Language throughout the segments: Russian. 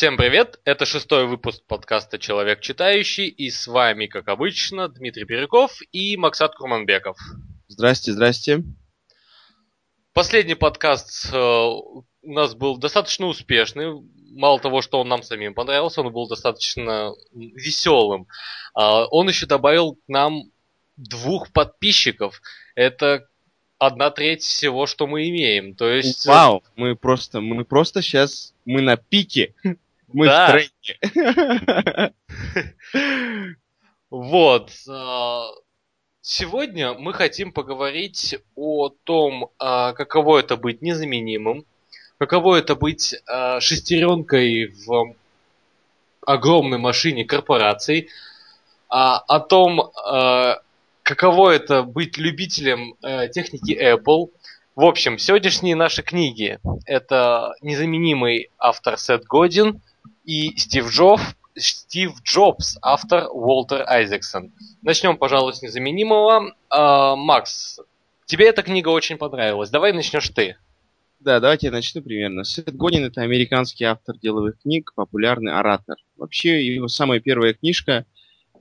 Всем привет! Это шестой выпуск подкаста «Человек читающий» и с вами, как обычно, Дмитрий Бирюков и Максат Курманбеков. Здрасте, здрасте. Последний подкаст э, у нас был достаточно успешный. Мало того, что он нам самим понравился, он был достаточно веселым. Э, он еще добавил к нам двух подписчиков. Это одна треть всего, что мы имеем. То есть... э, Вау, мы просто, мы просто сейчас, мы на пике. Мы Да. в тренде. Вот. а, Сегодня мы хотим поговорить о том, а, каково это быть незаменимым, каково это быть а, шестеренкой в огромной машине корпораций, а, о том, каково это быть любителем э, техники Apple. В общем, сегодняшние наши книги – это незаменимый автор Сет Годин и Стив Джобс, Стив Джобс, автор Уолтер Айзексон. Начнем, пожалуй, с незаменимого. А, Макс, тебе эта книга очень понравилась. Давай начнешь ты. Да, давайте я начну примерно. Сет Годин это американский автор деловых книг, популярный оратор. Вообще, его самая первая книжка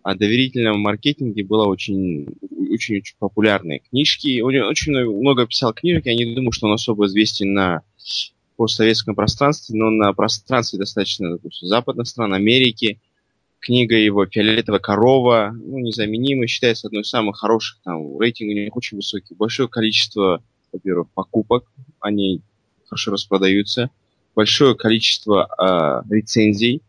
о доверительном маркетинге была очень, очень, очень популярной. Книжки, он очень много писал книжек, я не думаю, что он особо известен на постсоветском пространстве, но на пространстве достаточно, допустим, западных стран, Америки. Книга его «Фиолетовая корова», ну, незаменимая, считается одной из самых хороших, там, рейтинг у них очень высокий. Большое количество, во-первых, покупок, они хорошо распродаются. Большое количество э, рецензий,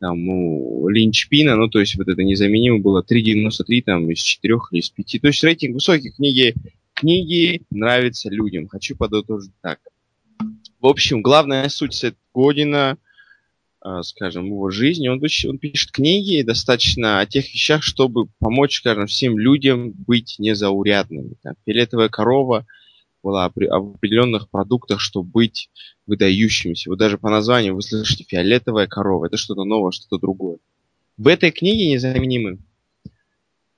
там, ну, линчпина, ну, то есть вот это незаменимо было 3,93 там из 4 или из 5. То есть рейтинг высокий, книги, книги нравятся людям. Хочу подытожить так. В общем, главная суть Сет Година, э, скажем, его жизни, он, он пишет книги достаточно о тех вещах, чтобы помочь, скажем, всем людям быть незаурядными. Там, «Фиолетовая корова» была при- определенных продуктах, чтобы быть выдающимся. Вот даже по названию вы слышите «Фиолетовая корова». Это что-то новое, что-то другое. В этой книге «Незаменимый»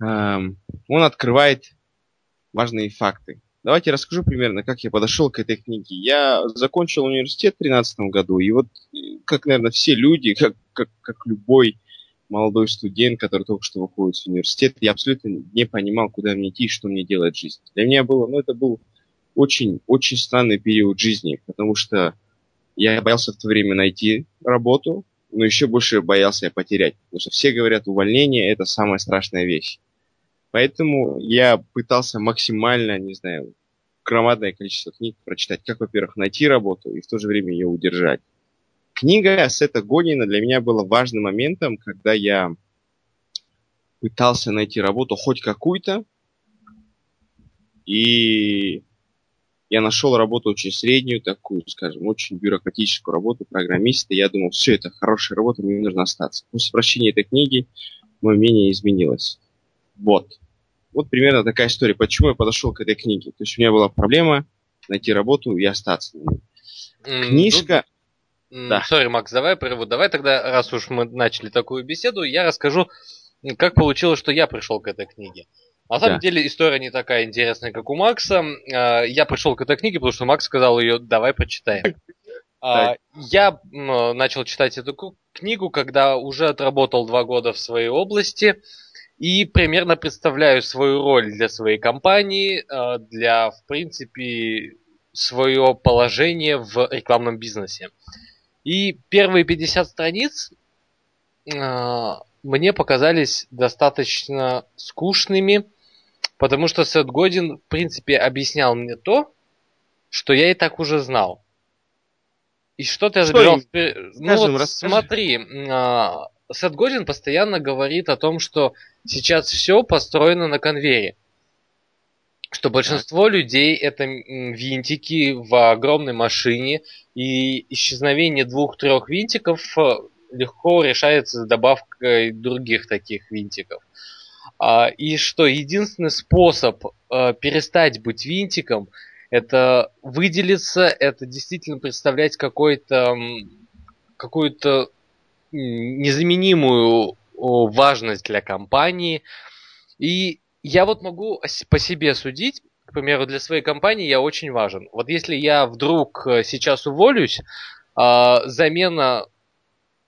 эм, он открывает важные факты. Давайте расскажу примерно, как я подошел к этой книге. Я закончил университет в 2013 году, и вот, э, как, наверное, все люди, как, как, как любой молодой студент, который только что выходит с университета, я абсолютно не понимал, куда мне идти и что мне делать в жизни. Для меня было, ну, это был очень, очень странный период жизни, потому что я боялся в то время найти работу, но еще больше боялся я потерять. Потому что все говорят, увольнение – это самая страшная вещь. Поэтому я пытался максимально, не знаю, громадное количество книг прочитать, как, во-первых, найти работу и в то же время ее удержать. Книга Сета Година для меня была важным моментом, когда я пытался найти работу хоть какую-то, и я нашел работу очень среднюю, такую, скажем, очень бюрократическую работу программиста. Я думал, все, это хорошая работа, мне нужно остаться. После прочтения этой книги мое мнение изменилось. Вот. Вот примерно такая история. Почему я подошел к этой книге? То есть у меня была проблема найти работу и остаться. на ней. М, Книжка... ну, да. Макс, давай прерву. Давай тогда, раз уж мы начали такую беседу, я расскажу, как получилось, что я пришел к этой книге. На самом Да. деле история не такая интересная, как у Макса. А, Я пришел к этой книге, потому что Макс сказал ее, давай прочитаем. А, Я начал читать эту книгу, когда уже отработал два года в своей области и примерно представляю свою роль для своей компании, а, для, в принципе, свое положение в рекламном бизнесе. И первые 50 страниц а, мне показались достаточно скучными, потому что Сет Годин, в принципе, объяснял мне то, что я и так уже знал. И Что забирал им? впер- Ну Скажем, вот расскажи. смотри, а, Сет Годин постоянно говорит о том, что сейчас все построено на конвейере. Что большинство людей это винтики в огромной машине, и исчезновение двух-трех винтиков э, легко решается добавкой других таких винтиков. А, И что единственный способ э, перестать быть винтиком, это выделиться, это действительно представлять какой-то какую-то незаменимую важность для компании. И я вот могу по себе судить, к примеру, для своей компании я очень важен. Вот если я вдруг э, сейчас уволюсь, а, замена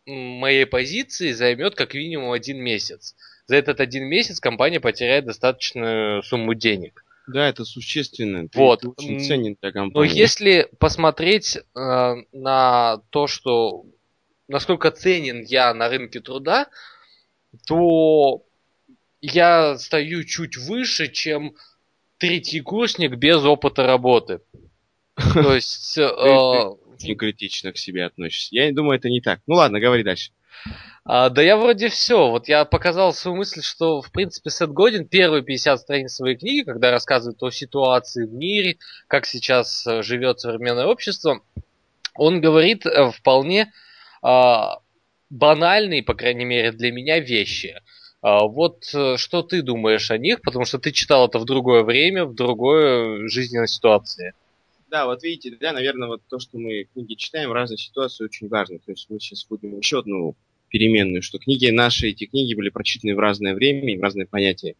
моей позиции займет как минимум один месяц. За этот один месяц компания потеряет достаточную сумму денег. Да, это существенно. Вот. Ты очень ценен для Но компании. если посмотреть э, на то, что насколько ценен я на рынке труда, то я стою чуть выше, чем третий курсник без опыта работы. То есть э, Очень критично к себе относишься. Я думаю, это не так. Ну ладно, говори дальше. А, да я вроде все. Вот я показал свою мысль, что, в принципе, Сет Годин первые 50 страниц своей книги, когда рассказывает о ситуации в мире, как сейчас э, живет современное общество, он говорит э, вполне банальные, по крайней мере, для меня вещи. А, вот э, что ты думаешь о них, потому что ты читал это в другое время, в другой жизненной ситуации. Да, вот видите, да, наверное, вот то, что мы книги читаем, разные ситуации очень важно. То есть мы сейчас будем еще одну переменную, что книги наши, эти книги были прочитаны в разное время и в разные понятия.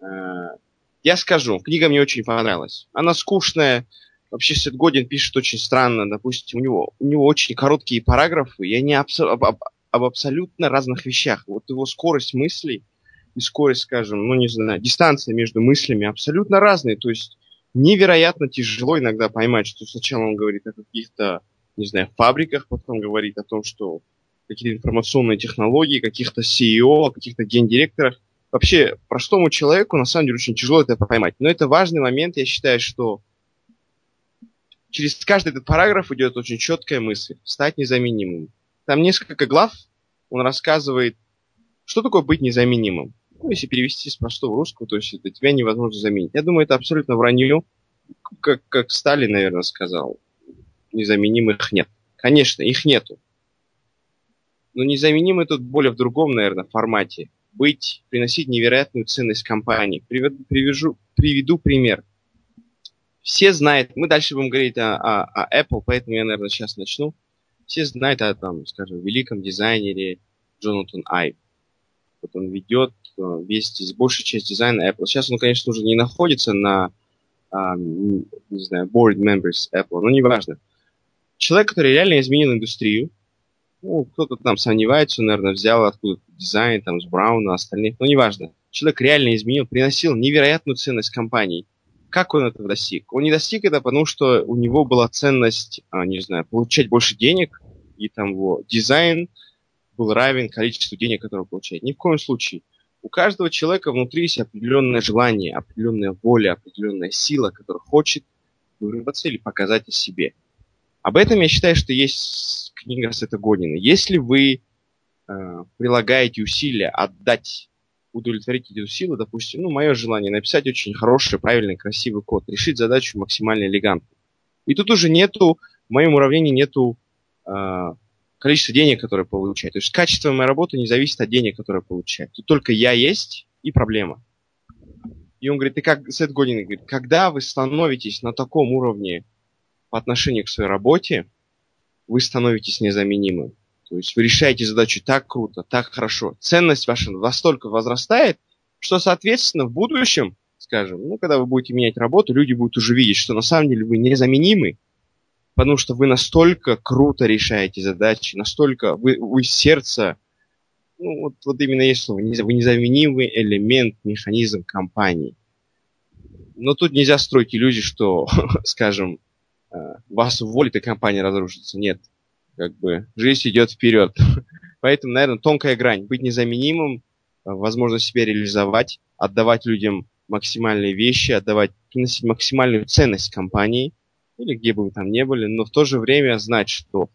Э, Я скажу, книга мне очень понравилась. Она скучная, вообще Сет Годин пишет очень странно, допустим, у него, у него очень короткие параграфы, и они абсо- об, об- об абсолютно разных вещах. Вот его скорость мыслей и скорость, скажем, ну не знаю, дистанция между мыслями абсолютно разные. То есть невероятно тяжело иногда поймать, что сначала он говорит о каких-то, не знаю, фабриках, потом говорит о том, что какие-то информационные технологии, каких-то CEO, каких-то гендиректорах. Вообще, простому человеку, на самом деле, очень тяжело это поймать. Но это важный момент, я считаю, что через каждый этот параграф идет очень четкая мысль. Стать незаменимым. Там несколько глав, он рассказывает, что такое быть незаменимым. Ну, если перевести с простого русского, то есть это тебя невозможно заменить. Я думаю, это абсолютно вранье, как, как Сталин, наверное, сказал. Незаменимых нет. Конечно, их нету. Но незаменимы тут более в другом, наверное, формате. Быть, приносить невероятную ценность компании. Привяжу, приведу пример. Все знают, мы дальше будем говорить о, о, о Apple, поэтому я, наверное, сейчас начну. Все знают о, там, скажем, великом дизайнере Джонатан Айв. Вот он ведет э, весь, большую часть дизайна Apple. Сейчас он, конечно, уже не находится на, а, не знаю, board members Apple, но неважно. Человек, который реально изменил индустрию, ну, кто-то там сомневается, наверное, взял откуда дизайн, там, с Брауна, остальных, но неважно. Человек реально изменил, приносил невероятную ценность компании. Как он этого достиг? Он не достиг это, потому что у него была ценность, а, не знаю, получать больше денег, и там его дизайн был равен количеству денег, которые получает. Ни в коем случае. У каждого человека внутри есть определенное желание, определенная воля, определенная сила, которая хочет вырваться или показать о себе. Об этом я считаю, что есть книга Сета Година. Если вы э, прилагаете усилия отдать, удовлетворить эти силы, допустим, ну, мое желание написать очень хороший, правильный, красивый код, решить задачу максимально элегантно. И тут уже нету, в моем уравнении нету э, количества денег, которые получаю. То есть качество моей работы не зависит от денег, которые получаю. Тут только я есть и проблема. И он говорит, ты как, Сет Годин говорит, когда вы становитесь на таком уровне по отношению к своей работе, вы становитесь незаменимым. То есть вы решаете задачу так круто, так хорошо. Ценность ваша настолько возрастает, что, соответственно, в будущем, скажем, ну, когда вы будете менять работу, люди будут уже видеть, что на самом деле вы незаменимы, потому что вы настолько круто решаете задачи, настолько вы, вы сердце, ну, вот, вот именно есть слово, вы незаменимый элемент, механизм компании. Но тут нельзя строить иллюзии, что, скажем, вас уволит и компания разрушится. Нет. Как бы жизнь идет вперед. Поэтому, наверное, тонкая грань. Быть незаменимым, возможно себя реализовать, отдавать людям максимальные вещи, отдавать, приносить максимальную ценность компании, или где бы вы там не были, но в то же время знать, что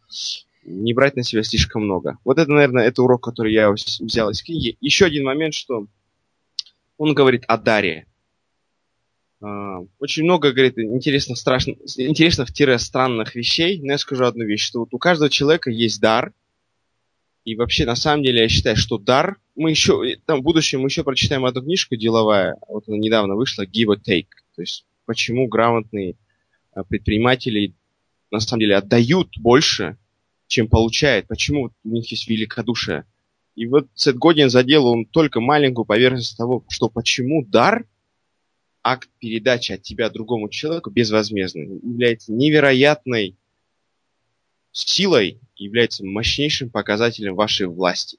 не брать на себя слишком много. Вот это, наверное, это урок, который я взял из книги. Еще один момент, что он говорит о даре. Очень много, говорит, интересных, страшных, интересных-странных вещей, но я скажу одну вещь, что вот у каждого человека есть дар, и вообще, на самом деле, я считаю, что дар, мы еще, там, в будущем мы еще прочитаем одну книжку деловая, вот она недавно вышла, Give or Take, то есть, почему грамотные предприниматели, на самом деле, отдают больше, чем получают, почему у них есть великодушие. И вот Сет Годин задел он только маленькую поверхность того, что почему дар акт передачи от тебя другому человеку безвозмездный является невероятной силой является мощнейшим показателем вашей власти.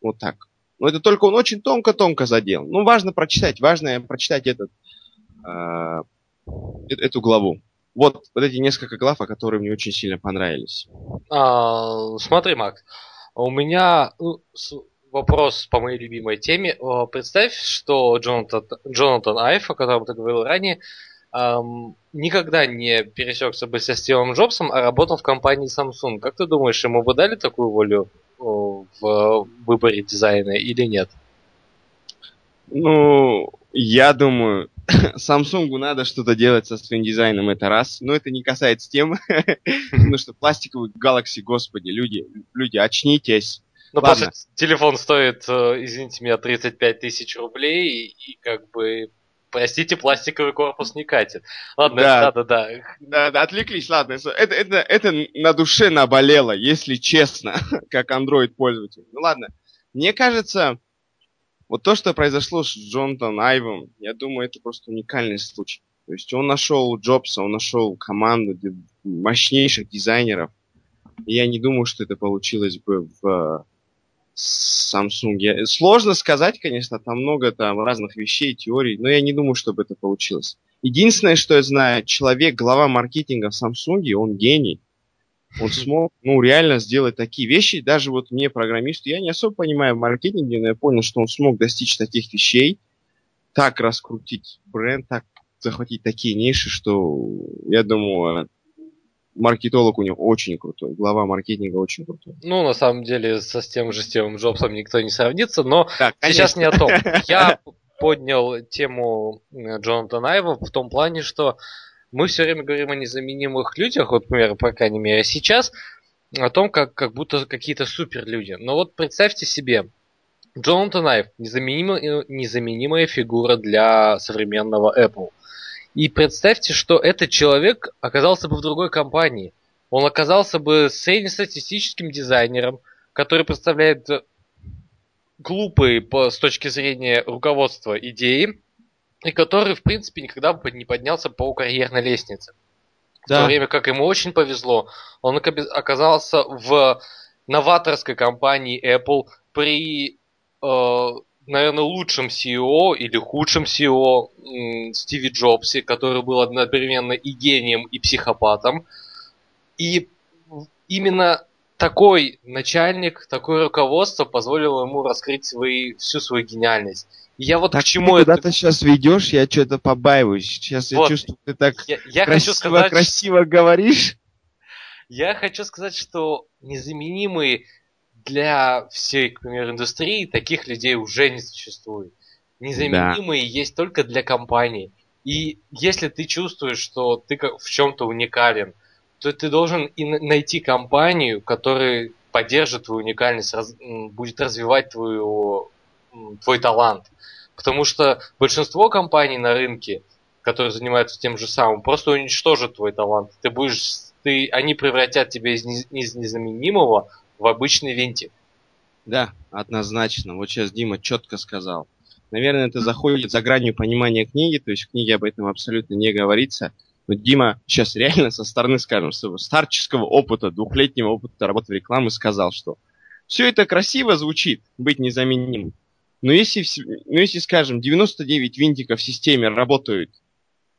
Вот так. Но это только он очень тонко-тонко задел. Ну, важно прочитать, важно прочитать этот, э, эту главу. Вот, вот эти несколько глав, которые мне очень сильно понравились. А, смотри, Макс, у меня ну, вопрос по моей любимой теме. Представь, что Джонатан, Джонатан Айф, о котором ты говорил ранее, эм, никогда не пересекся бы со Стивом Джобсом, а работал в компании Samsung. Как ты думаешь, ему бы дали такую волю в выборе дизайна или нет? Ну, я думаю, Samsung надо что-то делать со своим дизайном, это раз. Но это не касается темы. Потому что пластиковый Galaxy, господи, люди, люди, очнитесь. Ну, просто телефон стоит, э, извините меня, 35 тысяч рублей, и, и как бы Простите, пластиковый корпус не катит. Ладно, да, да, да. Да, да, отвлеклись, ладно. Это, это, это на душе наболело, если честно, как Android-пользователь. Ну ладно. Мне кажется, вот то, что произошло с Джонатан Айвом, я думаю, это просто уникальный случай. То есть он нашел Джобса, он нашел команду мощнейших дизайнеров. И я не думаю, что это получилось бы в Samsung. Сложно сказать, конечно, там много там разных вещей, теорий, но я не думаю, чтобы это получилось. Единственное, что я знаю, человек, глава маркетинга в Samsung, он гений. Он смог, ну, реально сделать такие вещи. Даже вот мне, программисту, я не особо понимаю в маркетинге, но я понял, что он смог достичь таких вещей, так раскрутить бренд, так захватить такие ниши, что я думаю, маркетолог у него очень крутой, глава маркетинга очень крутой. Ну, на самом деле, со с тем же Стивом Джобсом никто не сравнится, но да, сейчас не о том. Я поднял тему Джонатана Айва в том плане, что мы все время говорим о незаменимых людях, вот, например, по крайней мере, сейчас, о том, как, как будто какие-то суперлюди. Но вот представьте себе, Джонатан Айв незаменимая, незаменимая фигура для современного Apple. И представьте, что этот человек оказался бы в другой компании. Он оказался бы среднестатистическим дизайнером, который представляет глупые по, с точки зрения руководства идеи, и который, в принципе, никогда бы не поднялся по карьерной лестнице. Да. В то время как ему очень повезло, он оказался в новаторской компании Apple при э, наверное, лучшим CEO или худшим CEO Стиви Джобсе, который был одновременно и гением, и психопатом. И именно такой начальник, такое руководство позволило ему раскрыть свои, всю свою гениальность. И я вот так к чему ты это... Куда ты сейчас ведешь, я что-то побаиваюсь. Сейчас вот. я чувствую, ты так я, я красиво, хочу сказать, красиво говоришь. Я хочу сказать, что незаменимый для всей, к примеру, индустрии таких людей уже не существует. Незаменимые да. есть только для компаний. И если ты чувствуешь, что ты в чем-то уникален, то ты должен и найти компанию, которая поддержит твою уникальность, раз, будет развивать твою, твой талант. Потому что большинство компаний на рынке, которые занимаются тем же самым, просто уничтожат твой талант. Ты будешь, ты, они превратят тебя из, из незаменимого в обычный винтик. Да, однозначно. Вот сейчас Дима четко сказал. Наверное, это заходит за гранью понимания книги, то есть в книге об этом абсолютно не говорится. Но Дима сейчас реально со стороны, скажем, своего старческого опыта, двухлетнего опыта работы в рекламе сказал, что все это красиво звучит, быть незаменимым. Но если, ну, если, скажем, 99 винтиков в системе работают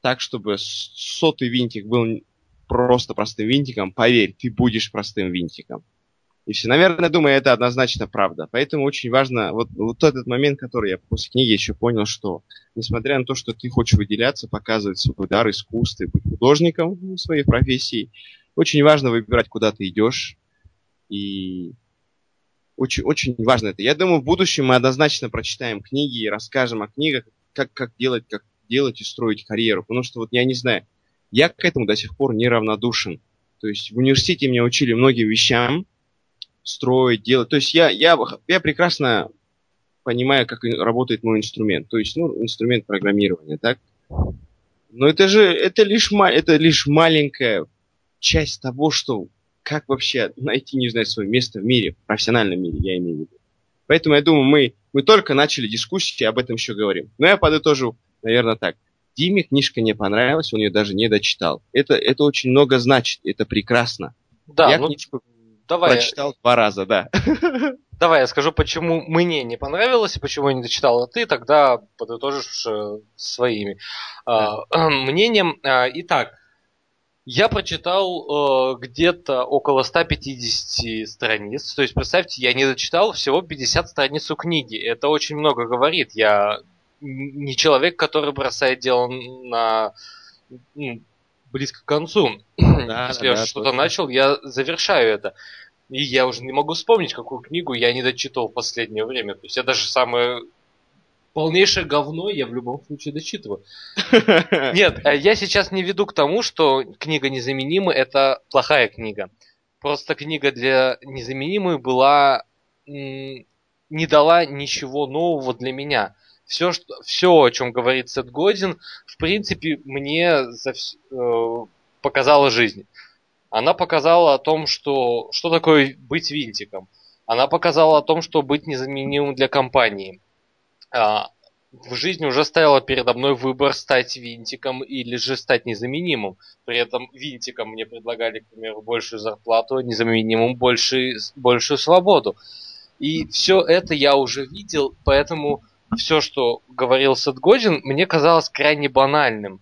так, чтобы сотый винтик был просто простым винтиком, поверь, ты будешь простым винтиком. И все. Наверное, думаю, это однозначно правда. Поэтому очень важно, вот, вот этот момент, который я после книги еще понял, что несмотря на то, что ты хочешь выделяться, показывать свой дар искусства, быть художником в своей профессии, очень важно выбирать, куда ты идешь. И очень, очень важно это. Я думаю, в будущем мы однозначно прочитаем книги и расскажем о книгах, как, как делать, как делать и строить карьеру. Потому что вот я не знаю, я к этому до сих пор неравнодушен. То есть в университете меня учили многим вещам, строить, делать. То есть я, я, я прекрасно понимаю, как работает мой инструмент. То есть, ну, инструмент программирования, так? Но это же, это лишь, это лишь маленькая часть того, что как вообще найти, не знаю, свое место в мире, в профессиональном мире, я имею в виду. Поэтому я думаю, мы, мы только начали дискуссии, об этом еще говорим. Но я подытожу, наверное, так. Диме книжка не понравилась, он ее даже не дочитал. Это, это очень много значит, это прекрасно. Да, я ну, книжку давай. прочитал два раза, да. Давай я скажу, почему мне не понравилось и почему я не дочитал, а ты тогда подытожишь э, своими да. э, мнением. Э, итак, я прочитал э, где-то около 150 страниц. То есть, представьте, я не дочитал всего 50 страниц у книги. Это очень много говорит. Я не человек, который бросает дело на близко к концу. Да, Если да, я да, что-то начал, я завершаю это. И я уже не могу вспомнить, какую книгу я не дочитывал в последнее время. То есть я даже самое полнейшее говно я в любом случае дочитываю. Нет, э, я сейчас не веду к тому, что книга незаменимая это плохая книга. Просто книга для незаменимой была не дала ничего нового для меня. Все, что, все о чем говорит Сет Годин, в принципе, мне за, э, показала жизнь. Она показала о том, что, что такое быть винтиком. Она показала о том, что быть незаменимым для компании. А, в жизни уже стояла передо мной выбор стать винтиком или же стать незаменимым. При этом винтиком мне предлагали, к примеру, большую зарплату, а незаменимым больше, большую свободу. И все это я уже видел, поэтому все, что говорил Сет Годин, мне казалось крайне банальным.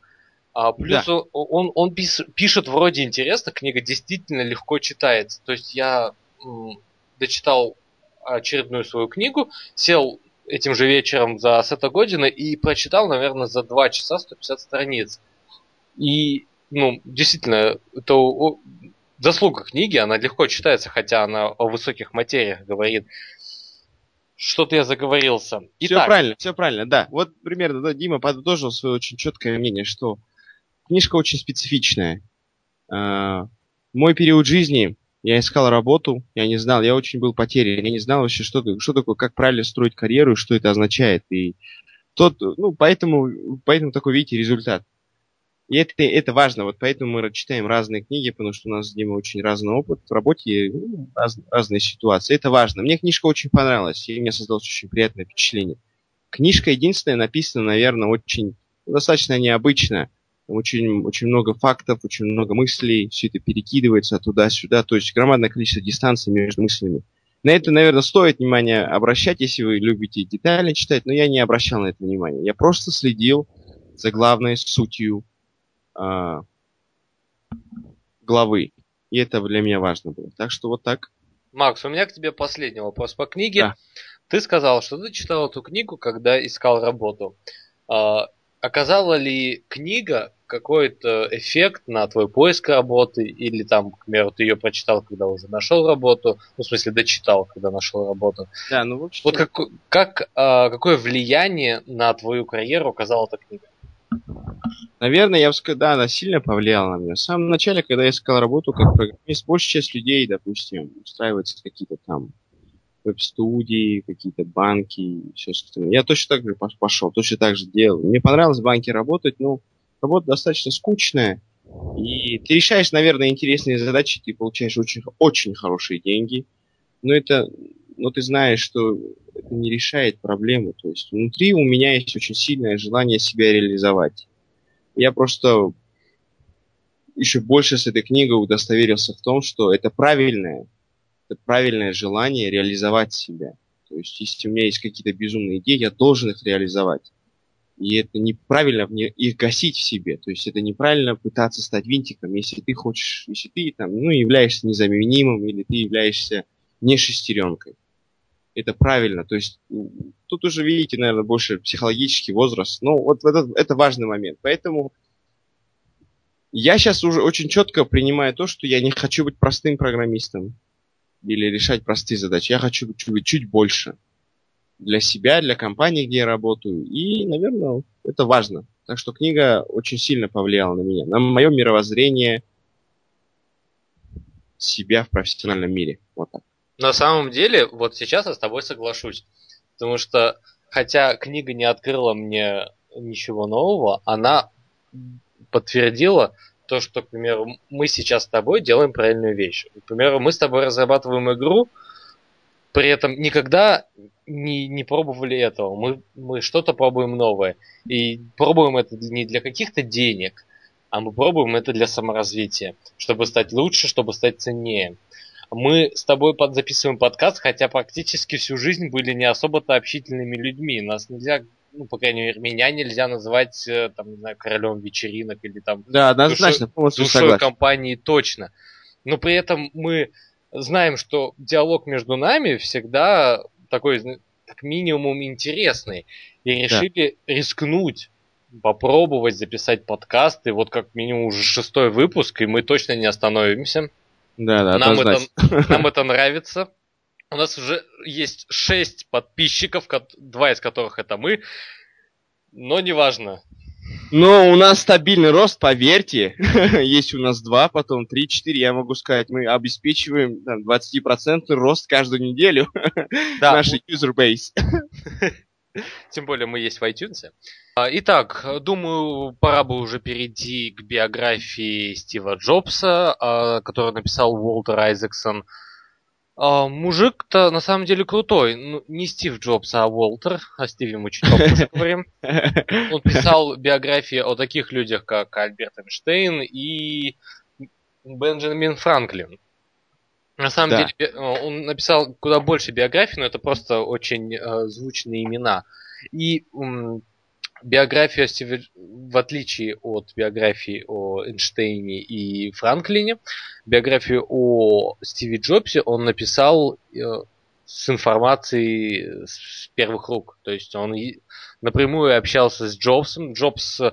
А плюс да. он, он, он пишет вроде интересно, книга действительно легко читается. То есть я м, дочитал очередную свою книгу, сел этим же вечером за Сета Година и прочитал, наверное, за 2 часа 150 страниц. И, ну, действительно, это заслуга книги, она легко читается, хотя она о высоких материях говорит. Что-то я заговорился. Итак. Все правильно, все правильно, да. Вот примерно, да, Дима подытожил свое очень четкое мнение, что книжка очень специфичная. А, мой период жизни, я искал работу, я не знал, я очень был потерян, я не знал вообще, что, что такое, как правильно строить карьеру и что это означает. И тот, ну, поэтому, поэтому такой, видите, результат. И это, это важно, вот поэтому мы читаем разные книги, потому что у нас с Димой очень разный опыт в работе, ну, раз, разные ситуации. Это важно. Мне книжка очень понравилась, и мне создалось очень приятное впечатление. Книжка единственная написана, наверное, очень достаточно необычно очень, очень много фактов, очень много мыслей, все это перекидывается туда-сюда, то есть громадное количество дистанций между мыслями. На это, наверное, стоит внимание обращать, если вы любите детально читать, но я не обращал на это внимания. Я просто следил за главной сутью э, главы. И это для меня важно было. Так что вот так. Макс, у меня к тебе последний вопрос по книге. Да. Ты сказал, что ты читал эту книгу, когда искал работу. А, оказала ли книга какой-то эффект на твой поиск работы, или там, к примеру, ты ее прочитал, когда уже нашел работу, ну, в смысле, дочитал, когда нашел работу. Да, ну, вообще... Вот как, как, а, какое влияние на твою карьеру оказала эта книга? Наверное, я бы сказал, да, она сильно повлияла на меня. В самом начале, когда я искал работу как программист, большая часть людей, допустим, устраиваются какие-то там веб-студии, какие-то банки все остальное. Я точно так же пошел, точно так же делал. Мне понравилось в банке работать, но работа достаточно скучная. И ты решаешь, наверное, интересные задачи, ты получаешь очень, очень хорошие деньги. Но это, но ты знаешь, что это не решает проблему. То есть внутри у меня есть очень сильное желание себя реализовать. Я просто еще больше с этой книгой удостоверился в том, что это правильное, это правильное желание реализовать себя. То есть, если у меня есть какие-то безумные идеи, я должен их реализовать. И это неправильно их гасить в себе. То есть это неправильно пытаться стать винтиком, если ты хочешь, если ты там, ну, являешься незаменимым или ты являешься не шестеренкой. Это правильно. То есть тут уже видите, наверное, больше психологический возраст. Но вот это, это важный момент. Поэтому я сейчас уже очень четко принимаю то, что я не хочу быть простым программистом или решать простые задачи. Я хочу быть чуть больше для себя, для компании, где я работаю. И, наверное, это важно. Так что книга очень сильно повлияла на меня, на мое мировоззрение себя в профессиональном мире. Вот так. На самом деле, вот сейчас я с тобой соглашусь. Потому что, хотя книга не открыла мне ничего нового, она подтвердила то, что, к примеру, мы сейчас с тобой делаем правильную вещь. К примеру, мы с тобой разрабатываем игру, при этом никогда не, не пробовали этого. Мы, мы что-то пробуем новое. И пробуем это не для каких-то денег, а мы пробуем это для саморазвития, чтобы стать лучше, чтобы стать ценнее. Мы с тобой под записываем подкаст, хотя практически всю жизнь были не особо-то общительными людьми. Нас нельзя, ну, по крайней мере, меня нельзя называть, э, там, не знаю, королем вечеринок или там... Да, однозначно, полностью душой согласен. компании точно. Но при этом мы знаем, что диалог между нами всегда такой, как минимум, интересный. И решили да. рискнуть попробовать записать подкаст, и вот как минимум уже шестой выпуск, и мы точно не остановимся. Да, да, нам это, нам это нравится. У нас уже есть шесть подписчиков, два из которых это мы, но неважно. Но у нас стабильный рост, поверьте. Есть у нас два, потом три, четыре. Я могу сказать, мы обеспечиваем там, 20% рост каждую неделю. Да. Нашей user base. Тем более мы есть в iTunes. А, итак, думаю, пора бы уже перейти к биографии Стива Джобса, а, который написал Уолтер Айзексон. А, мужик-то на самом деле крутой. Ну, не Стив Джобс, а Уолтер. О Стиве мы чуть попозже говорим. Он писал биографии о таких людях, как Альберт Эйнштейн и Бенджамин Франклин. На самом да. деле, он написал куда больше биографий, но это просто очень э, звучные имена. И м, биография в отличие от биографии о Эйнштейне и Франклине, биографию о Стиве Джобсе он написал э, с информацией с первых рук. То есть он напрямую общался с Джобсом. Джобс э,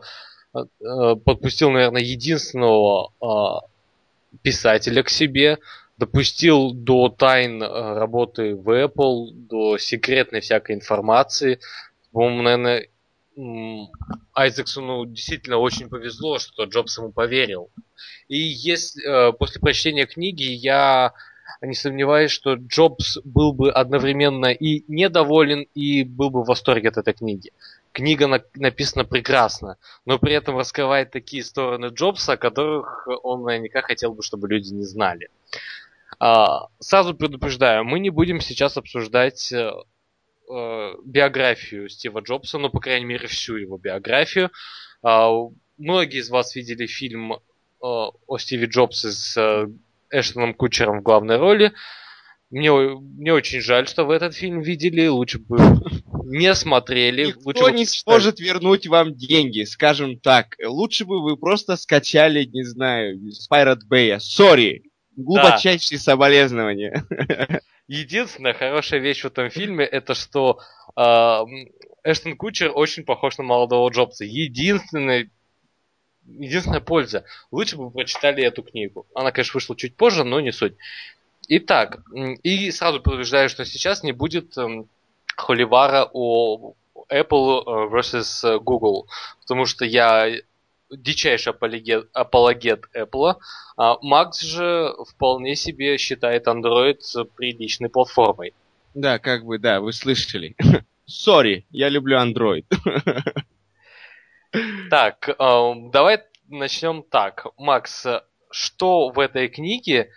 э подпустил, наверное, единственного э, писателя к себе, допустил до тайн э, работы в Apple, до секретной всякой информации. По-моему, наверное, Айзексону действительно очень повезло, что Джобс ему поверил. И если э, после прочтения книги я не сомневаюсь, что Джобс был бы одновременно и недоволен, и был бы в восторге от этой книги. Книга на, написана прекрасно, но при этом раскрывает такие стороны Джобса, о которых он наверняка хотел бы, чтобы люди не знали. А, сразу предупреждаю, мы не будем сейчас обсуждать э, э, биографию Стива Джобса, ну, по крайней мере, всю его биографию. А, многие из вас видели фильм э, о Стиве Джобсе с Эштоном Кучером в главной роли. Мне, мне очень жаль, что вы этот фильм видели. Лучше бы не смотрели. Никто лучше не сможет вернуть вам деньги, скажем так. Лучше бы вы просто скачали, не знаю, с Pirate Bay. Sorry. Глубочайшие да. соболезнования. Единственная хорошая вещь в этом фильме, это что э, Эштон Кучер очень похож на молодого Джобса. Единственная, единственная польза. Лучше бы вы прочитали эту книгу. Она, конечно, вышла чуть позже, но не суть. Итак, и сразу предупреждаю, что сейчас не будет э, холивара о Apple э, versus Google, потому что я дичайший апологет, апологет Apple. А Макс же вполне себе считает Android приличной платформой. Да, как бы, да, вы слышали. Сори, я люблю Android. Так, эм, давай начнем так. Макс, что в этой книге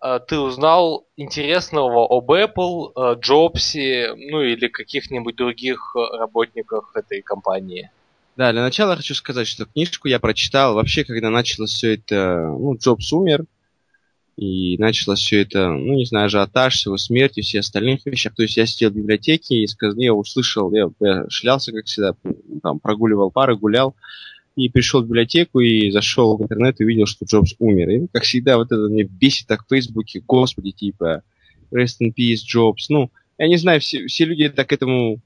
э, ты узнал интересного об Apple, э, Джобсе, ну или каких-нибудь других работниках этой компании? Да, для начала хочу сказать, что книжку я прочитал вообще, когда началось все это, ну, Джобс умер, и началось все это, ну, не знаю, ажиотаж, его смерть и все остальных вещах. То есть я сидел в библиотеке и я услышал, я, я шлялся, как всегда, там, прогуливал пары, гулял, и пришел в библиотеку и зашел в интернет и увидел, что Джобс умер. И, как всегда, вот это мне бесит так в Фейсбуке, господи, типа, rest in peace, Джобс. Ну, я не знаю, все, все люди так этому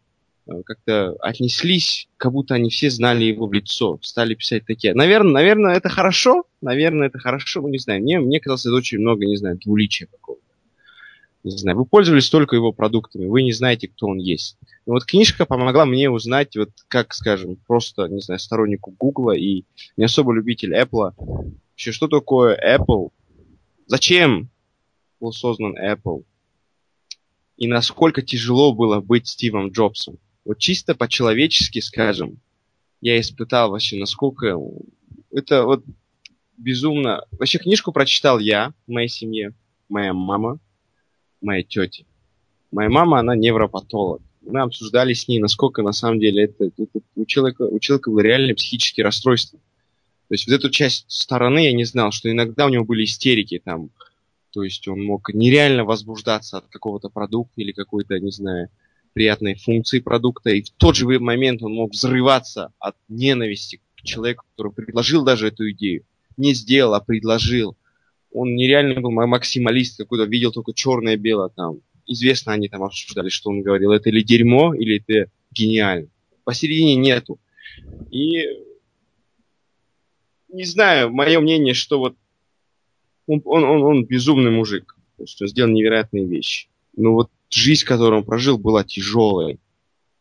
как-то отнеслись, как будто они все знали его в лицо, стали писать такие. Наверное, наверное, это хорошо, наверное, это хорошо, ну, не знаю, мне, мне казалось, это очень много, не знаю, двуличия какого-то. Не знаю, вы пользовались только его продуктами, вы не знаете, кто он есть. Но вот книжка помогла мне узнать, вот как, скажем, просто, не знаю, стороннику Гугла и не особо любитель Apple, вообще, что такое Apple, зачем был создан Apple, и насколько тяжело было быть Стивом Джобсом вот чисто по-человечески, скажем, я испытал вообще, насколько это вот безумно. Вообще книжку прочитал я в моей семье, моя мама, моя тетя. Моя мама, она невропатолог. Мы обсуждали с ней, насколько на самом деле это, это у, человека, у человека было реальное психические расстройства. То есть вот эту часть стороны я не знал, что иногда у него были истерики там. То есть он мог нереально возбуждаться от какого-то продукта или какой-то, не знаю, приятной функции продукта. И в тот же момент он мог взрываться от ненависти к человеку, который предложил даже эту идею. Не сделал, а предложил. Он нереально был максималист какой-то, видел только черное-белое там. Известно, они там обсуждали, что он говорил, это или дерьмо, или это гениально. Посередине нету. И не знаю, мое мнение, что вот он, он, он, он безумный мужик, что сделал невероятные вещи. Но вот жизнь, которую он прожил, была тяжелой.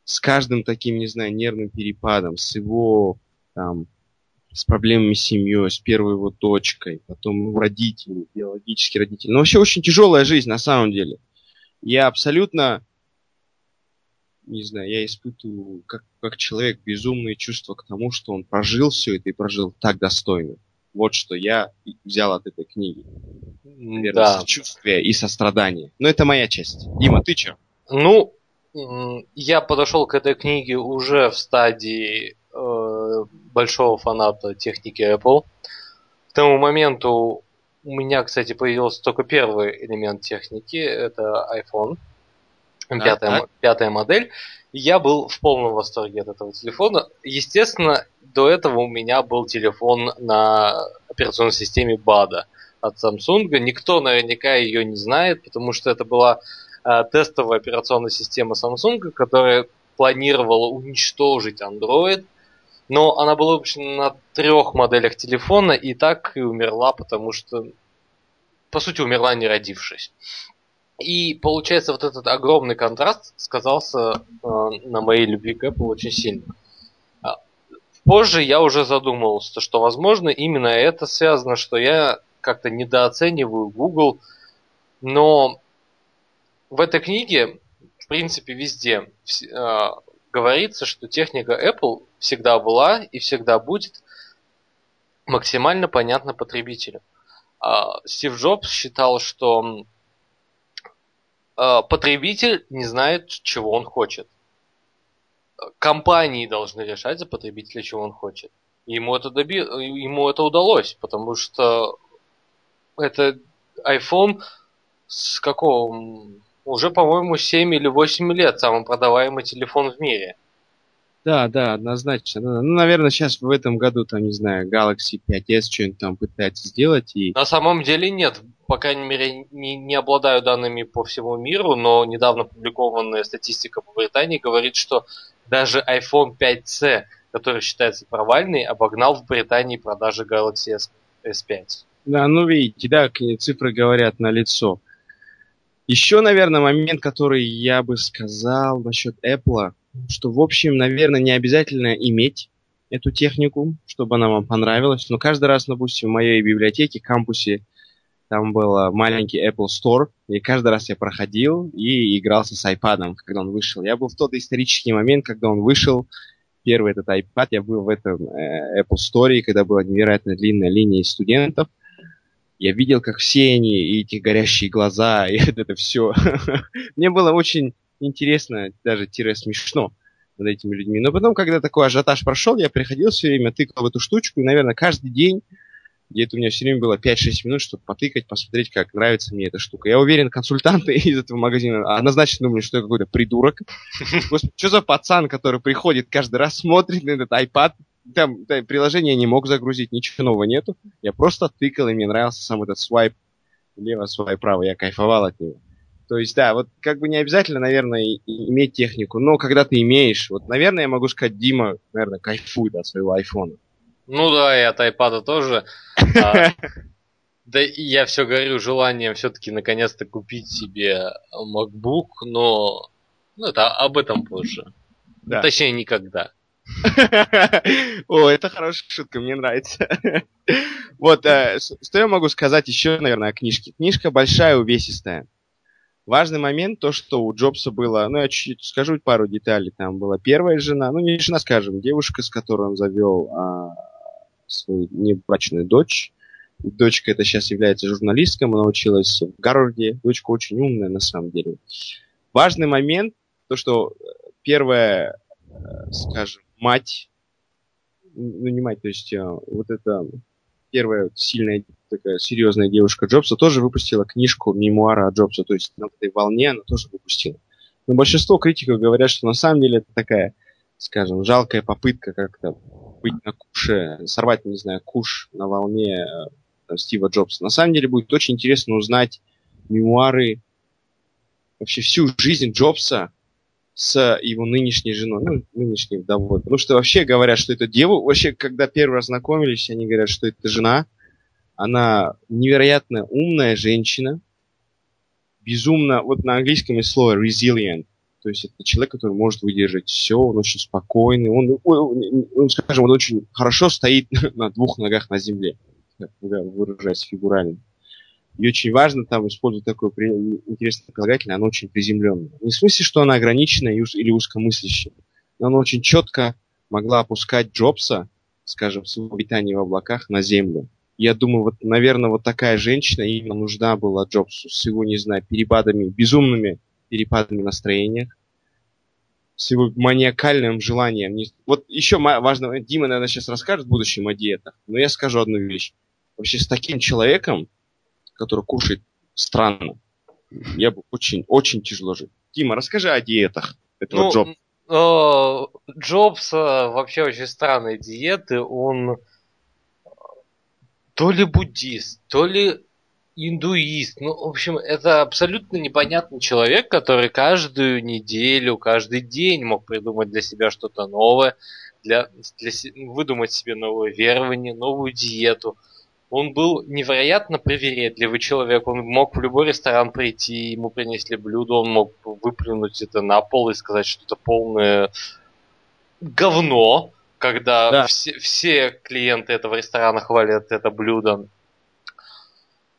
С каждым таким, не знаю, нервным перепадом, с его там, с проблемами с семьей, с первой его дочкой, потом родители, биологические родители. Но вообще очень тяжелая жизнь на самом деле. Я абсолютно не знаю, я испытываю как, как человек безумные чувства к тому, что он прожил все это и прожил так достойно. Вот что я взял от этой книги. Наверное, да. сочувствие и сострадание. Но это моя часть. Дима, ты че? Ну, я подошел к этой книге уже в стадии э, большого фаната техники Apple. К тому моменту у меня, кстати, появился только первый элемент техники, это iPhone пятая, пятая модель. Я был в полном восторге от этого телефона. Естественно, до этого у меня был телефон на операционной системе BADA от Samsung. Никто наверняка ее не знает, потому что это была э, тестовая операционная система Samsung, которая планировала уничтожить Android. Но она была выпущена на трех моделях телефона и так и умерла, потому что, по сути, умерла не родившись. И получается, вот этот огромный контраст сказался э, на моей любви к Apple очень сильно. А, позже я уже задумывался, что, возможно, именно это связано, что я как-то недооцениваю Google, но в этой книге, в принципе, везде э, говорится, что техника Apple всегда была и всегда будет максимально понятна потребителю. А Стив Джобс считал, что Э, потребитель не знает, чего он хочет. Компании должны решать за потребителя, чего он хочет. ему это, доби... ему это удалось, потому что это iPhone с какого? Уже, по-моему, 7 или 8 лет самый продаваемый телефон в мире. Да, да, однозначно. Ну, ну, наверное, сейчас в этом году, там, не знаю, Galaxy 5s что-нибудь там пытается сделать. И... На самом деле нет. По крайней мере, не, не обладаю данными по всему миру, но недавно опубликованная статистика по Британии говорит, что даже iPhone 5c, который считается провальный, обогнал в Британии продажи Galaxy S, S5. Да, ну видите, да, цифры говорят на лицо. Еще, наверное, момент, который я бы сказал насчет Apple, что, в общем, наверное, не обязательно иметь эту технику, чтобы она вам понравилась. Но каждый раз, допустим, в моей библиотеке, кампусе, там был маленький Apple Store, и каждый раз я проходил и игрался с iPad, когда он вышел. Я был в тот исторический момент, когда он вышел, первый этот iPad, я был в этом э, Apple Store, когда была невероятно длинная линия студентов. Я видел, как все они, и эти горящие глаза, и это все. Мне было очень интересно, даже тире смешно над этими людьми. Но потом, когда такой ажиотаж прошел, я приходил все время, тыкал в эту штучку, и, наверное, каждый день где-то у меня все время было 5-6 минут, чтобы потыкать, посмотреть, как нравится мне эта штука. Я уверен, консультанты из этого магазина однозначно думали, что я какой-то придурок. Господи, что за пацан, который приходит каждый раз, смотрит на этот iPad, там, там приложение не мог загрузить, ничего нового нету. Я просто тыкал, и мне нравился сам этот свайп лево, свайп право. Я кайфовал от него. То есть, да, вот как бы не обязательно, наверное, иметь технику, но когда ты имеешь, вот, наверное, я могу сказать, Дима, наверное, кайфует от своего айфона. Ну да, и от iPad тоже. А, да и я все говорю желанием все-таки наконец-то купить себе MacBook, но ну, это об этом позже. Да. Точнее, никогда. О, это хорошая шутка, мне нравится. Вот, э, что я могу сказать еще, наверное, о книжке. Книжка большая, увесистая. Важный момент, то, что у Джобса было, ну, я чуть-чуть скажу пару деталей. Там была первая жена, ну, не жена, скажем, девушка, с которой он завел а, свою небрачную дочь. Дочка эта сейчас является журналисткой, она училась в Гарварде. Дочка очень умная, на самом деле. Важный момент, то, что первая, э, скажем, мать нанимать, то есть э, вот эта первая сильная такая серьезная девушка Джобса тоже выпустила книжку мемуара Джобса, то есть на этой волне она тоже выпустила. Но большинство критиков говорят, что на самом деле это такая, скажем, жалкая попытка как-то быть на куше, сорвать, не знаю, куш на волне э, там, Стива Джобса. На самом деле будет очень интересно узнать мемуары, вообще всю жизнь Джобса с его нынешней женой, ну, нынешней вдовой. Потому что вообще говорят, что это девушка, вообще, когда первый раз знакомились, они говорят, что это жена, она невероятно умная женщина, безумно, вот на английском есть слово resilient, то есть это человек, который может выдержать все, он очень спокойный, он, он, он скажем, он очень хорошо стоит на двух ногах на земле, выражаясь фигурально. И очень важно там использовать такое интересное прилагательное, оно очень приземленное. Не в смысле, что она ограниченная или узкомыслящая, но она очень четко могла опускать Джобса, скажем, с обитания в облаках на землю. Я думаю, вот, наверное, вот такая женщина именно нужна была Джобсу с его, не знаю, перепадами, безумными перепадами настроения, с его маниакальным желанием. Вот еще важно, Дима, наверное, сейчас расскажет в будущем о диетах, но я скажу одну вещь. Вообще с таким человеком, который кушает странно, я бы очень, очень тяжело жить. Дима, расскажи о диетах этого ну, Джобса. Джобс вообще очень странные диеты. Он то ли буддист, то ли индуист. Ну, в общем, это абсолютно непонятный человек, который каждую неделю, каждый день мог придумать для себя что-то новое, для, для, выдумать себе новое верование, новую диету. Он был невероятно привередливый человек. Он мог в любой ресторан прийти, ему принесли блюдо, он мог выплюнуть это на пол и сказать, что это полное говно, когда да. все, все клиенты этого ресторана хвалят это блюдо.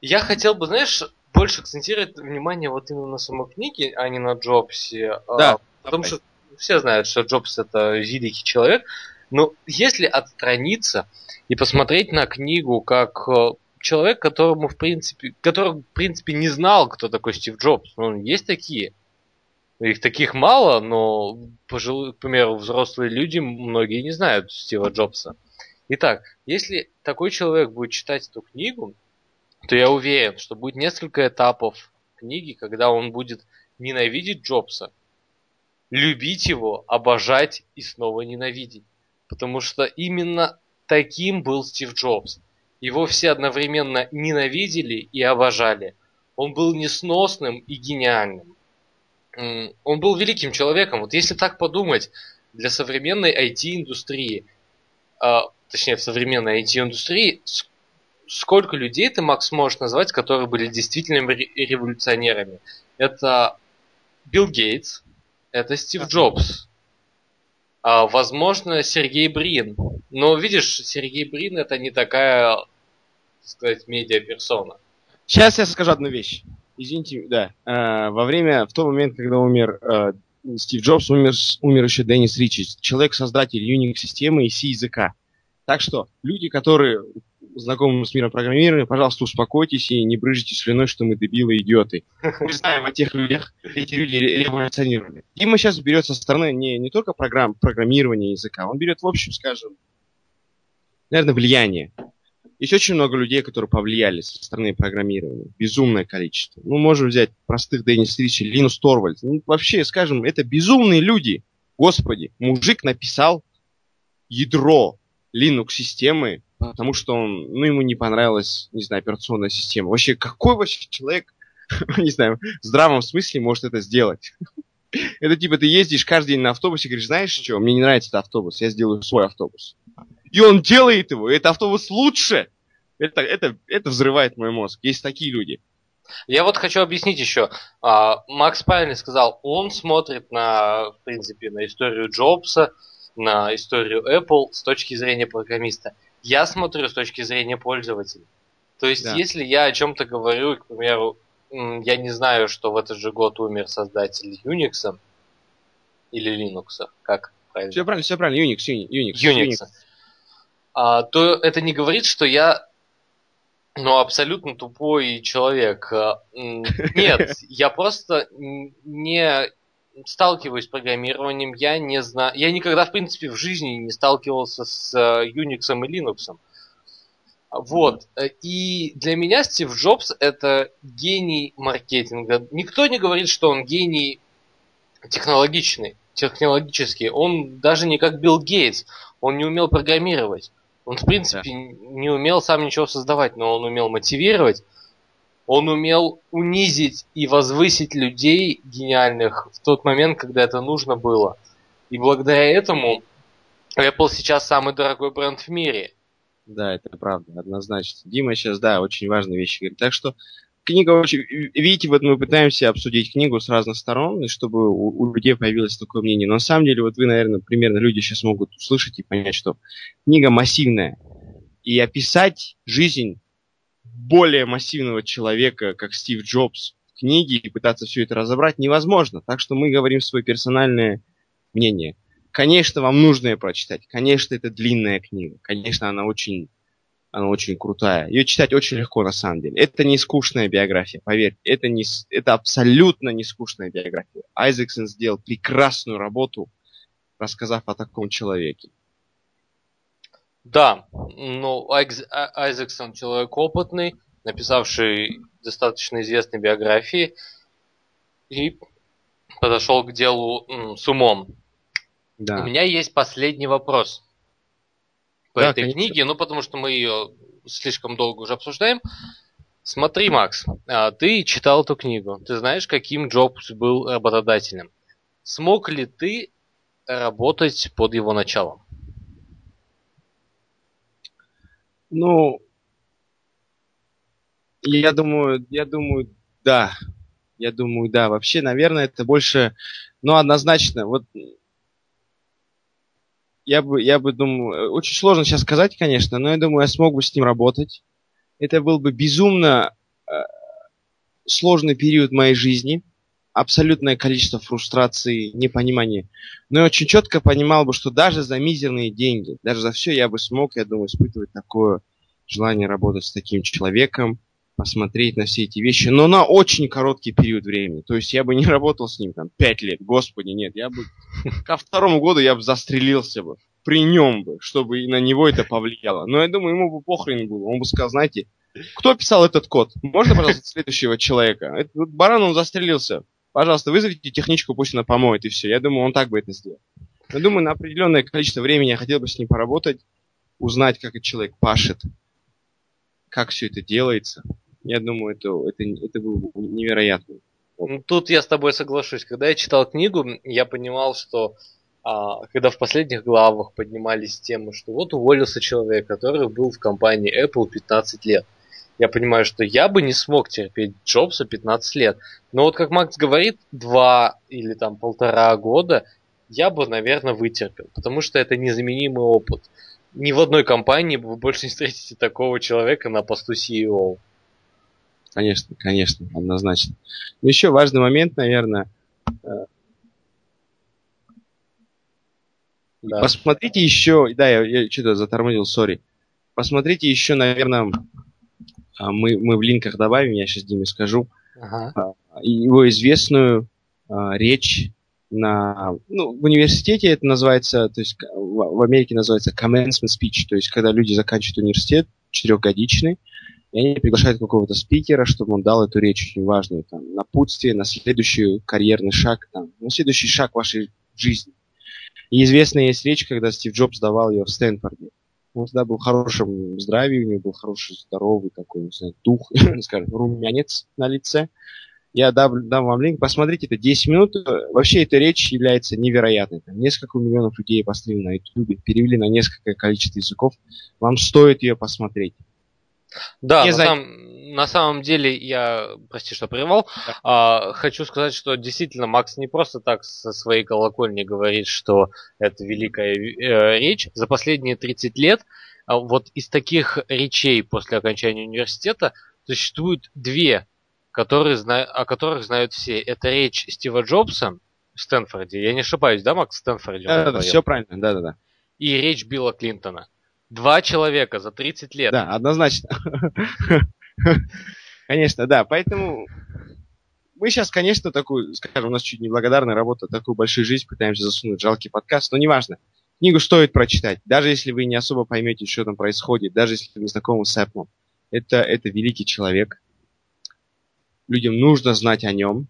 Я хотел бы, знаешь, больше акцентировать внимание вот именно на самой книге, а не на Джобсе. А, да. Потому что все знают, что Джобс это великий человек. Но если отстраниться и посмотреть на книгу как э, человек, которому в принципе, который в принципе не знал, кто такой Стив Джобс. Ну, есть такие. Их таких мало, но, пожил, к примеру, взрослые люди, многие не знают Стива Джобса. Итак, если такой человек будет читать эту книгу, то я уверен, что будет несколько этапов книги, когда он будет ненавидеть Джобса, любить его, обожать и снова ненавидеть. Потому что именно таким был Стив Джобс. Его все одновременно ненавидели и обожали. Он был несносным и гениальным. Он был великим человеком. Вот если так подумать, для современной IT-индустрии, а, точнее, в современной IT-индустрии, сколько людей ты, Макс, можешь назвать, которые были действительными революционерами? Это Билл Гейтс, это Стив Джобс, а, возможно, Сергей Брин. Но видишь, Сергей Брин это не такая, так сказать, медиаперсона. Сейчас я скажу одну вещь. Извините, да. А, во время, в тот момент, когда умер а, Стив Джобс, умер, умер еще Деннис Ричи, человек-создатель Unix-системы и C-языка. Так что люди, которые знакомым с миром программирования, пожалуйста, успокойтесь и не брыжите слюной, что мы дебилы идиоты. Мы знаем о тех людях, эти люди революционировали. Дима сейчас берет со стороны не, не только программ, программирования языка, он берет, в общем, скажем, наверное, влияние. Есть очень много людей, которые повлияли со стороны программирования. Безумное количество. Ну, можем взять простых Деннис Ричи, Линус Торвальд. Ну, вообще, скажем, это безумные люди. Господи, мужик написал ядро Linux-системы, потому что он, ну, ему не понравилась, не знаю, операционная система. Вообще, какой вообще человек, не знаю, в здравом смысле может это сделать? Это типа ты ездишь каждый день на автобусе и говоришь, знаешь что, мне не нравится этот автобус, я сделаю свой автобус. И он делает его, и этот автобус лучше. Это, это, это взрывает мой мозг. Есть такие люди. Я вот хочу объяснить еще. А, Макс правильно сказал, он смотрит на, в принципе, на историю Джобса, на историю Apple с точки зрения программиста. Я смотрю с точки зрения пользователя. То есть, да. если я о чем-то говорю, к примеру, я не знаю, что в этот же год умер создатель Unix или Linux, как правильно? Все правильно, все правильно, Unix, Unix. Unix. Unix. А, то это не говорит, что я ну, абсолютно тупой человек. А, нет, я просто не сталкиваюсь с программированием, я не знаю, я никогда, в принципе, в жизни не сталкивался с э, Unix и Linux. Вот. И для меня Стив Джобс это гений маркетинга. Никто не говорит, что он гений технологичный, технологический. Он даже не как Билл Гейтс. Он не умел программировать. Он, в принципе, да. не умел сам ничего создавать, но он умел мотивировать. Он умел унизить и возвысить людей гениальных в тот момент, когда это нужно было. И благодаря этому Apple сейчас самый дорогой бренд в мире. Да, это правда, однозначно. Дима сейчас, да, очень важные вещи говорит. Так что книга очень... Видите, вот мы пытаемся обсудить книгу с разных сторон, чтобы у, у людей появилось такое мнение. Но на самом деле, вот вы, наверное, примерно люди сейчас могут услышать и понять, что книга массивная. И описать жизнь более массивного человека, как Стив Джобс, в книге и пытаться все это разобрать невозможно. Так что мы говорим свое персональное мнение. Конечно, вам нужно ее прочитать. Конечно, это длинная книга. Конечно, она очень, она очень крутая. Ее читать очень легко, на самом деле. Это не скучная биография, поверьте. Это, не, это абсолютно не скучная биография. Айзексон сделал прекрасную работу, рассказав о таком человеке. Да, ну, Айз, а, Айзексон человек опытный, написавший достаточно известные биографии, и подошел к делу м, с умом. Да. У меня есть последний вопрос по да, этой конечно. книге, ну потому что мы ее слишком долго уже обсуждаем. Смотри, Макс, а, ты читал эту книгу, ты знаешь, каким Джобс был работодателем. Смог ли ты работать под его началом? Ну, я думаю, я думаю, да. Я думаю, да. Вообще, наверное, это больше, ну, однозначно. Вот я бы, я бы думал, э, очень сложно сейчас сказать, конечно, но я думаю, я смог бы с ним работать. Это был бы безумно э, сложный период моей жизни, абсолютное количество фрустрации, непонимания. Но я очень четко понимал бы, что даже за мизерные деньги, даже за все я бы смог, я думаю, испытывать такое желание работать с таким человеком, посмотреть на все эти вещи, но на очень короткий период времени. То есть я бы не работал с ним там пять лет, господи, нет, я бы ко второму году я бы застрелился бы при нем бы, чтобы и на него это повлияло. Но я думаю, ему бы похрен было. Он бы сказал, знаете, кто писал этот код? Можно, пожалуйста, следующего человека? Этот баран, он застрелился. Пожалуйста, вызовите техничку, пусть она помоет, и все. Я думаю, он так бы это сделал. Я думаю, на определенное количество времени я хотел бы с ним поработать, узнать, как этот человек пашет, как все это делается. Я думаю, это, это, это было невероятно. Ну, тут я с тобой соглашусь. Когда я читал книгу, я понимал, что а, когда в последних главах поднимались темы, что вот уволился человек, который был в компании Apple 15 лет. Я понимаю, что я бы не смог терпеть Джобса 15 лет. Но вот как Макс говорит, два или там полтора года я бы, наверное, вытерпел. Потому что это незаменимый опыт. Ни в одной компании вы больше не встретите такого человека на посту CEO. Конечно, конечно, однозначно. Но еще важный момент, наверное. Э, да. Посмотрите еще, да, я, я что-то затормозил, сори. Посмотрите еще, наверное, а, мы, мы в линках добавим, я сейчас Диме скажу, ага. А, его известную а, речь на, ну, в университете это называется, то есть в Америке называется commencement speech, то есть когда люди заканчивают университет четырехгодичный, и они приглашают какого-то спикера, чтобы он дал эту речь очень важную, там, напутствие на следующий карьерный шаг, там, на следующий шаг вашей жизни. И известная есть речь, когда Стив Джобс давал ее в Стэнфорде. Он всегда был в хорошем здравии, у него был хороший, здоровый такой, не знаю, дух, скажем, румянец на лице. Я дам, дам вам линк, посмотрите, это 10 минут. Вообще эта речь является невероятной. Там несколько миллионов людей посмотрели на YouTube, перевели на несколько количество языков. Вам стоит ее посмотреть. Да, на, за... сам, на самом деле я, прости, что прервал, да. а, хочу сказать, что действительно Макс не просто так со своей колокольни говорит, что это великая э, речь. За последние 30 лет а, вот из таких речей после окончания университета существует две, которые зна... о которых знают все. Это речь Стива Джобса в Стэнфорде. Я не ошибаюсь, да, Макс, в Стэнфорде? Да, да, все правильно, да, да, да. И речь Билла Клинтона. Два человека за 30 лет. Да, однозначно. Конечно, да. Поэтому мы сейчас, конечно, такую, скажем, у нас чуть неблагодарная работа, такую большую жизнь пытаемся засунуть, жалкий подкаст, но неважно. Книгу стоит прочитать, даже если вы не особо поймете, что там происходит, даже если вы не знакомы с Эпплом. Это, это великий человек. Людям нужно знать о нем.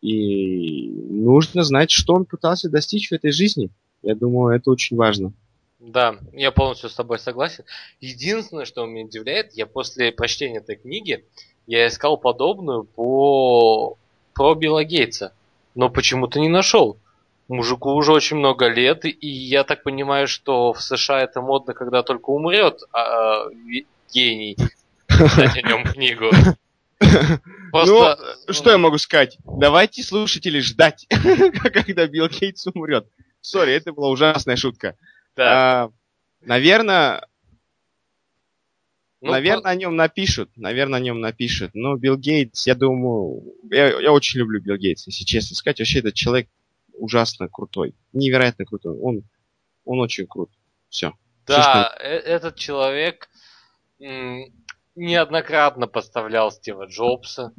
И нужно знать, что он пытался достичь в этой жизни. Я думаю, это очень важно. Да, я полностью с тобой согласен. Единственное, что меня удивляет, я после прочтения этой книги, я искал подобную по про Билла Гейтса, но почему-то не нашел. Мужику уже очень много лет, и я так понимаю, что в США это модно, когда только умрет а, гений писать о нем книгу. Просто... Ну, что я могу сказать? Давайте слушатели ждать, когда Билл Гейтс умрет. Sorry, это была ужасная шутка. Да. А, наверное, ну, наверное, по... о нем напишут. Наверное, о нем напишут. Но Билл Гейтс, я думаю, я, я очень люблю Билл Гейтс, если честно сказать. Вообще, этот человек ужасно крутой. Невероятно крутой. Он, он очень крут. Все. Да, Все, что... Э, этот человек неоднократно поставлял Стива Джобса.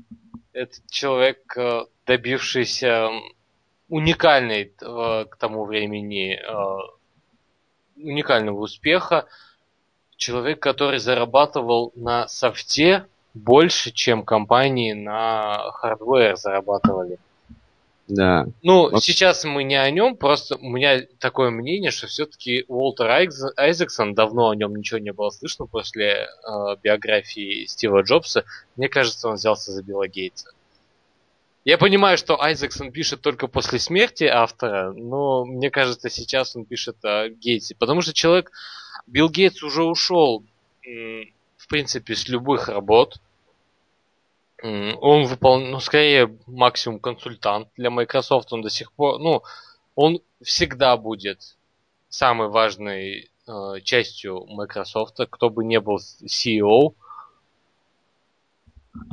Этот человек, э, добившийся уникальной э, к тому времени уникального успеха. Человек, который зарабатывал на софте больше, чем компании на hardware зарабатывали. Да. Ну, вот. сейчас мы не о нем, просто у меня такое мнение, что все-таки Уолтер Айзексон, давно о нем ничего не было слышно после э, биографии Стива Джобса. Мне кажется, он взялся за Билла Гейтса. Я понимаю, что Айзексон пишет только после смерти автора, но мне кажется, сейчас он пишет о Гейтсе. Потому что человек, Билл Гейтс уже ушел, в принципе, с любых работ. Он выполнял, ну, скорее, максимум консультант для Microsoft. Он до сих пор, ну, он всегда будет самой важной э, частью Microsoft, кто бы не был CEO.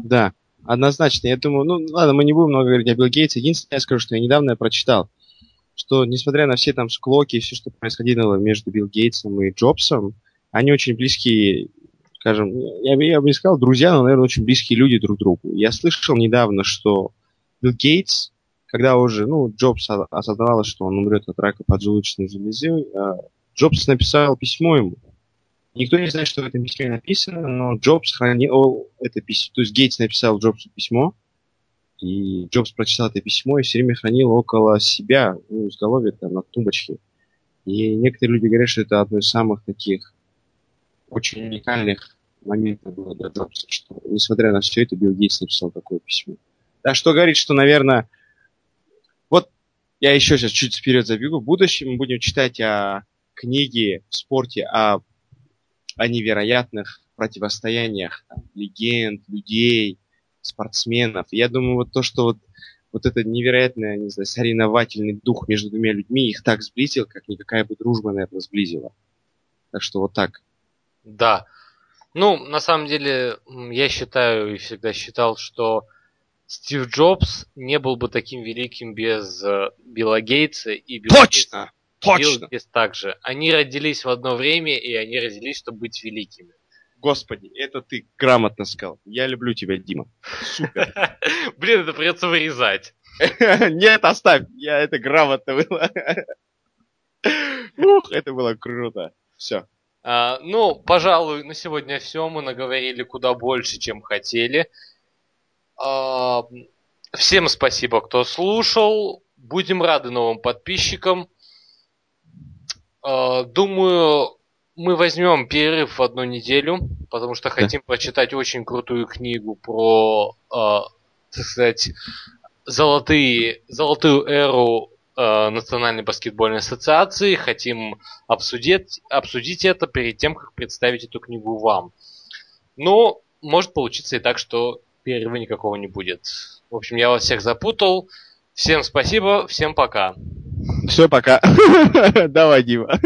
Да, однозначно. Я думаю, ну ладно, мы не будем много говорить о Билл Гейтсе. Единственное, я скажу, что я недавно я прочитал, что несмотря на все там склоки и все, что происходило между Билл Гейтсом и Джобсом, они очень близкие скажем, я, я бы не сказал друзья, но, наверное, очень близкие люди друг другу. Я слышал недавно, что Билл Гейтс, когда уже, ну, Джобс осознавал, что он умрет от рака поджелудочной железы, а, Джобс написал письмо ему. Никто не знает, что в этом письме написано, но Джобс хранил это письмо, то есть Гейтс написал Джобсу письмо, и Джобс прочитал это письмо и все время хранил около себя, ну, изголовье там, на тумбочке. И некоторые люди говорят, что это одно из самых таких очень уникальных момента было для Джобса, что, несмотря на все это, Билл Гейтс написал такое письмо. Да, что говорит, что, наверное, вот я еще сейчас чуть вперед забегу. В будущем мы будем читать о книге в спорте, о, о невероятных противостояниях там, легенд, людей, спортсменов. Я думаю, вот то, что вот, вот этот невероятный, не знаю, соревновательный дух между двумя людьми их так сблизил, как никакая бы дружба, наверное, сблизила. Так что вот так. Да. Ну, на самом деле, я считаю и всегда считал, что Стив Джобс не был бы таким великим без э, Билла Гейтса и Билла Точно! Гейтса, точно! Гейтс также. Они родились в одно время, и они родились, чтобы быть великими. Господи, это ты грамотно сказал. Я люблю тебя, Дима. Супер. Блин, это придется вырезать. Нет, оставь. Я это грамотно было. Ух, это было круто. Все. А, ну, пожалуй, на сегодня все. Мы наговорили куда больше, чем хотели. А, всем спасибо, кто слушал. Будем рады новым подписчикам. А, думаю, мы возьмем перерыв в одну неделю, потому что хотим прочитать очень крутую книгу про, так сказать, золотые, золотую эру э, Национальной баскетбольной ассоциации. Хотим обсудить, обсудить это перед тем, как представить эту книгу вам. Но может получиться и так, что перерыва никакого не будет. В общем, я вас всех запутал. Всем спасибо, всем пока. Все, пока. Давай, Дима.